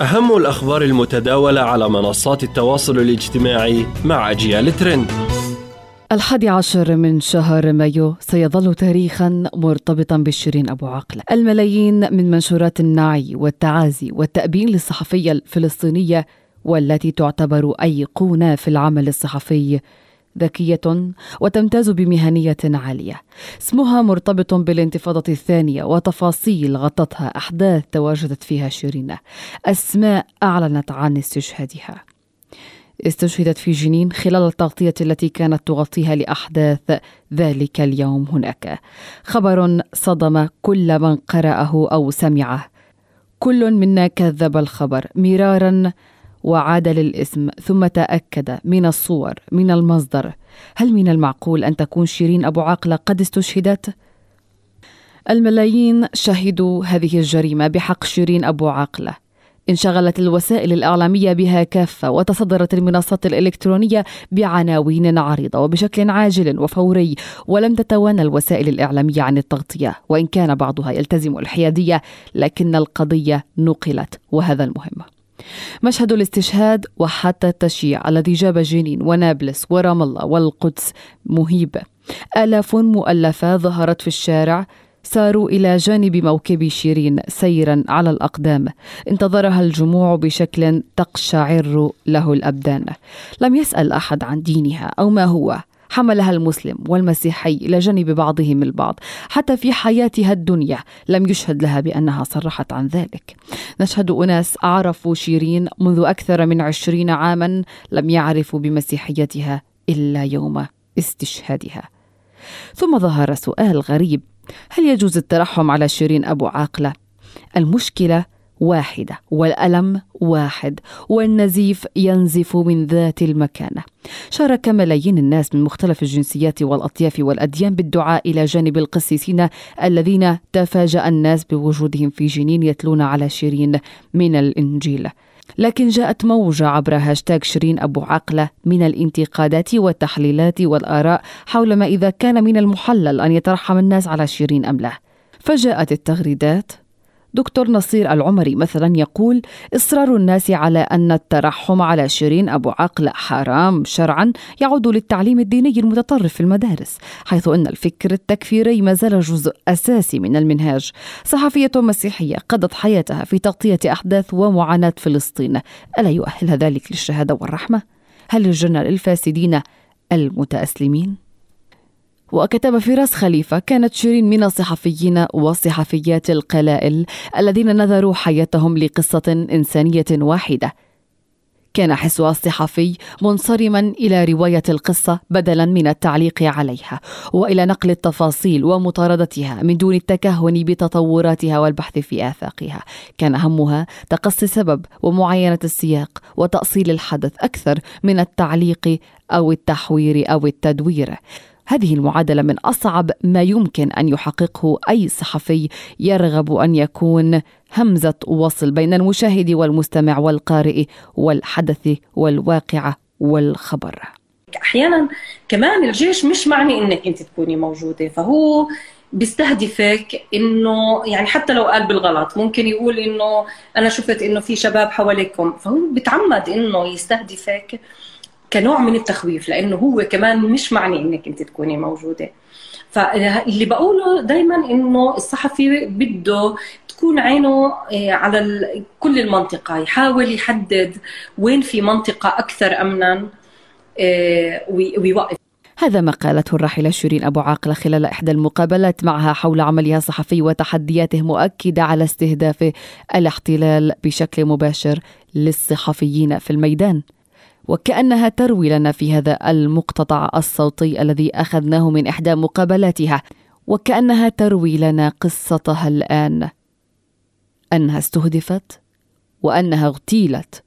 أهم الأخبار المتداولة على منصات التواصل الاجتماعي مع أجيال ترند. الحادي عشر من شهر مايو سيظل تاريخا مرتبطا بشيرين أبو عقل. الملايين من منشورات النعي والتعازي والتأبين للصحفية الفلسطينية والتي تعتبر أيقونة في العمل الصحفي ذكية وتمتاز بمهنية عالية. اسمها مرتبط بالانتفاضة الثانية وتفاصيل غطتها أحداث تواجدت فيها شيرين. أسماء أعلنت عن استشهادها. استشهدت في جنين خلال التغطية التي كانت تغطيها لأحداث ذلك اليوم هناك. خبر صدم كل من قرأه أو سمعه. كل منا كذب الخبر مرارا وعاد للاسم ثم تأكد من الصور من المصدر. هل من المعقول أن تكون شيرين أبو عاقلة قد استشهدت؟ الملايين شهدوا هذه الجريمة بحق شيرين أبو عاقلة. انشغلت الوسائل الإعلامية بها كافة وتصدرت المنصات الإلكترونية بعناوين عريضة وبشكل عاجل وفوري ولم تتوانى الوسائل الإعلامية عن التغطية. وإن كان بعضها يلتزم الحيادية لكن القضية نقلت وهذا المهم. مشهد الاستشهاد وحتى التشييع الذي جاب جنين ونابلس ورام الله والقدس مهيب. آلاف مؤلفة ظهرت في الشارع ساروا إلى جانب موكب شيرين سيرا على الأقدام. انتظرها الجموع بشكل تقشعر له الأبدان. لم يسأل أحد عن دينها أو ما هو. حملها المسلم والمسيحي إلى جانب بعضهم البعض حتى في حياتها الدنيا. لم يشهد لها بأنها صرحت عن ذلك. نشهد أناس عرفوا شيرين منذ أكثر من عشرين عاما لم يعرفوا بمسيحيتها إلا يوم استشهادها. ثم ظهر سؤال غريب. هل يجوز الترحم على شيرين أبو عاقلة؟ المشكلة واحدة والألم واحد والنزيف ينزف من ذات المكانة شارك ملايين الناس من مختلف الجنسيات والأطياف والأديان بالدعاء إلى جانب القسيسين الذين تفاجأ الناس بوجودهم في جنين يتلون على شيرين من الإنجيل. لكن جاءت موجة عبر هاشتاج شيرين أبو عقلة من الانتقادات والتحليلات والآراء حول ما إذا كان من المحلل أن يترحم الناس على شيرين أم لا. فجاءت التغريدات دكتور نصير العمري مثلا يقول إصرار الناس على أن الترحم على شيرين أبو عقلة حرام شرعا يعود للتعليم الديني المتطرف في المدارس حيث أن الفكر التكفيري ما زال جزء أساسي من المنهاج صحفية مسيحية قضت حياتها في تغطية أحداث ومعاناة فلسطين ألا يؤهل ذلك للشهادة والرحمة؟ هل الجنة للفاسدين المتأسلمين؟ وكتب فراس خليفة كانت شيرين من الصحفيين والصحفيات القلائل الذين نذروا حياتهم لقصة إنسانية واحدة. كان حسها الصحفي منصرما إلى رواية القصة بدلا من التعليق عليها وإلى نقل التفاصيل ومطاردتها من دون التكهن بتطوراتها والبحث في آفاقها. كان همها تقصي السبب ومعاينة السياق وتأصيل الحدث أكثر من التعليق أو التحوير أو التدوير. هذه المعادلة من أصعب ما يمكن أن يحققه أي صحفي يرغب أن يكون همزة وصل بين المشاهد والمستمع والقارئ والحدث والواقعه والخبر. أحيانا كمان الجيش مش معني إنك أنت تكوني موجودة فهو بيستهدفك إنه يعني حتى لو قال بالغلط ممكن يقول إنه أنا شفت إنه في شباب حواليكم فهو بتعمد إنه يستهدفك كنوع من التخويف لأنه هو كمان مش معني إنك أنت تكوني موجودة. فاللي بقوله دائما إنه الصحفي بده تكون عينه آه، على كل المنطقة يحاول يحدد وين في منطقة أكثر امنا آه، ويوقف. هذا ما قالته الراحلة شيرين أبو عاقلة خلال إحدى المقابلات معها حول عملها الصحفي وتحدياته مؤكدة على استهداف الاحتلال بشكل مباشر للصحفيين في الميدان. وكأنها تروي لنا في هذا المقتطع الصوتي الذي أخذناه من إحدى مقابلاتها وكأنها تروي لنا قصتها الآن. أنها استهدفت وأنها اغتيلت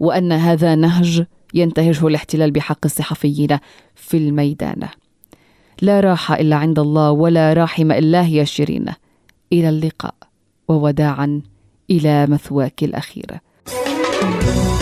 وأن هذا نهج ينتهجه الاحتلال بحق الصحفيين في الميدان. لا راحة إلا عند الله ولا راحم إلا هي شيرين إلى اللقاء ووداعا إلى مثواك الأخير. thank you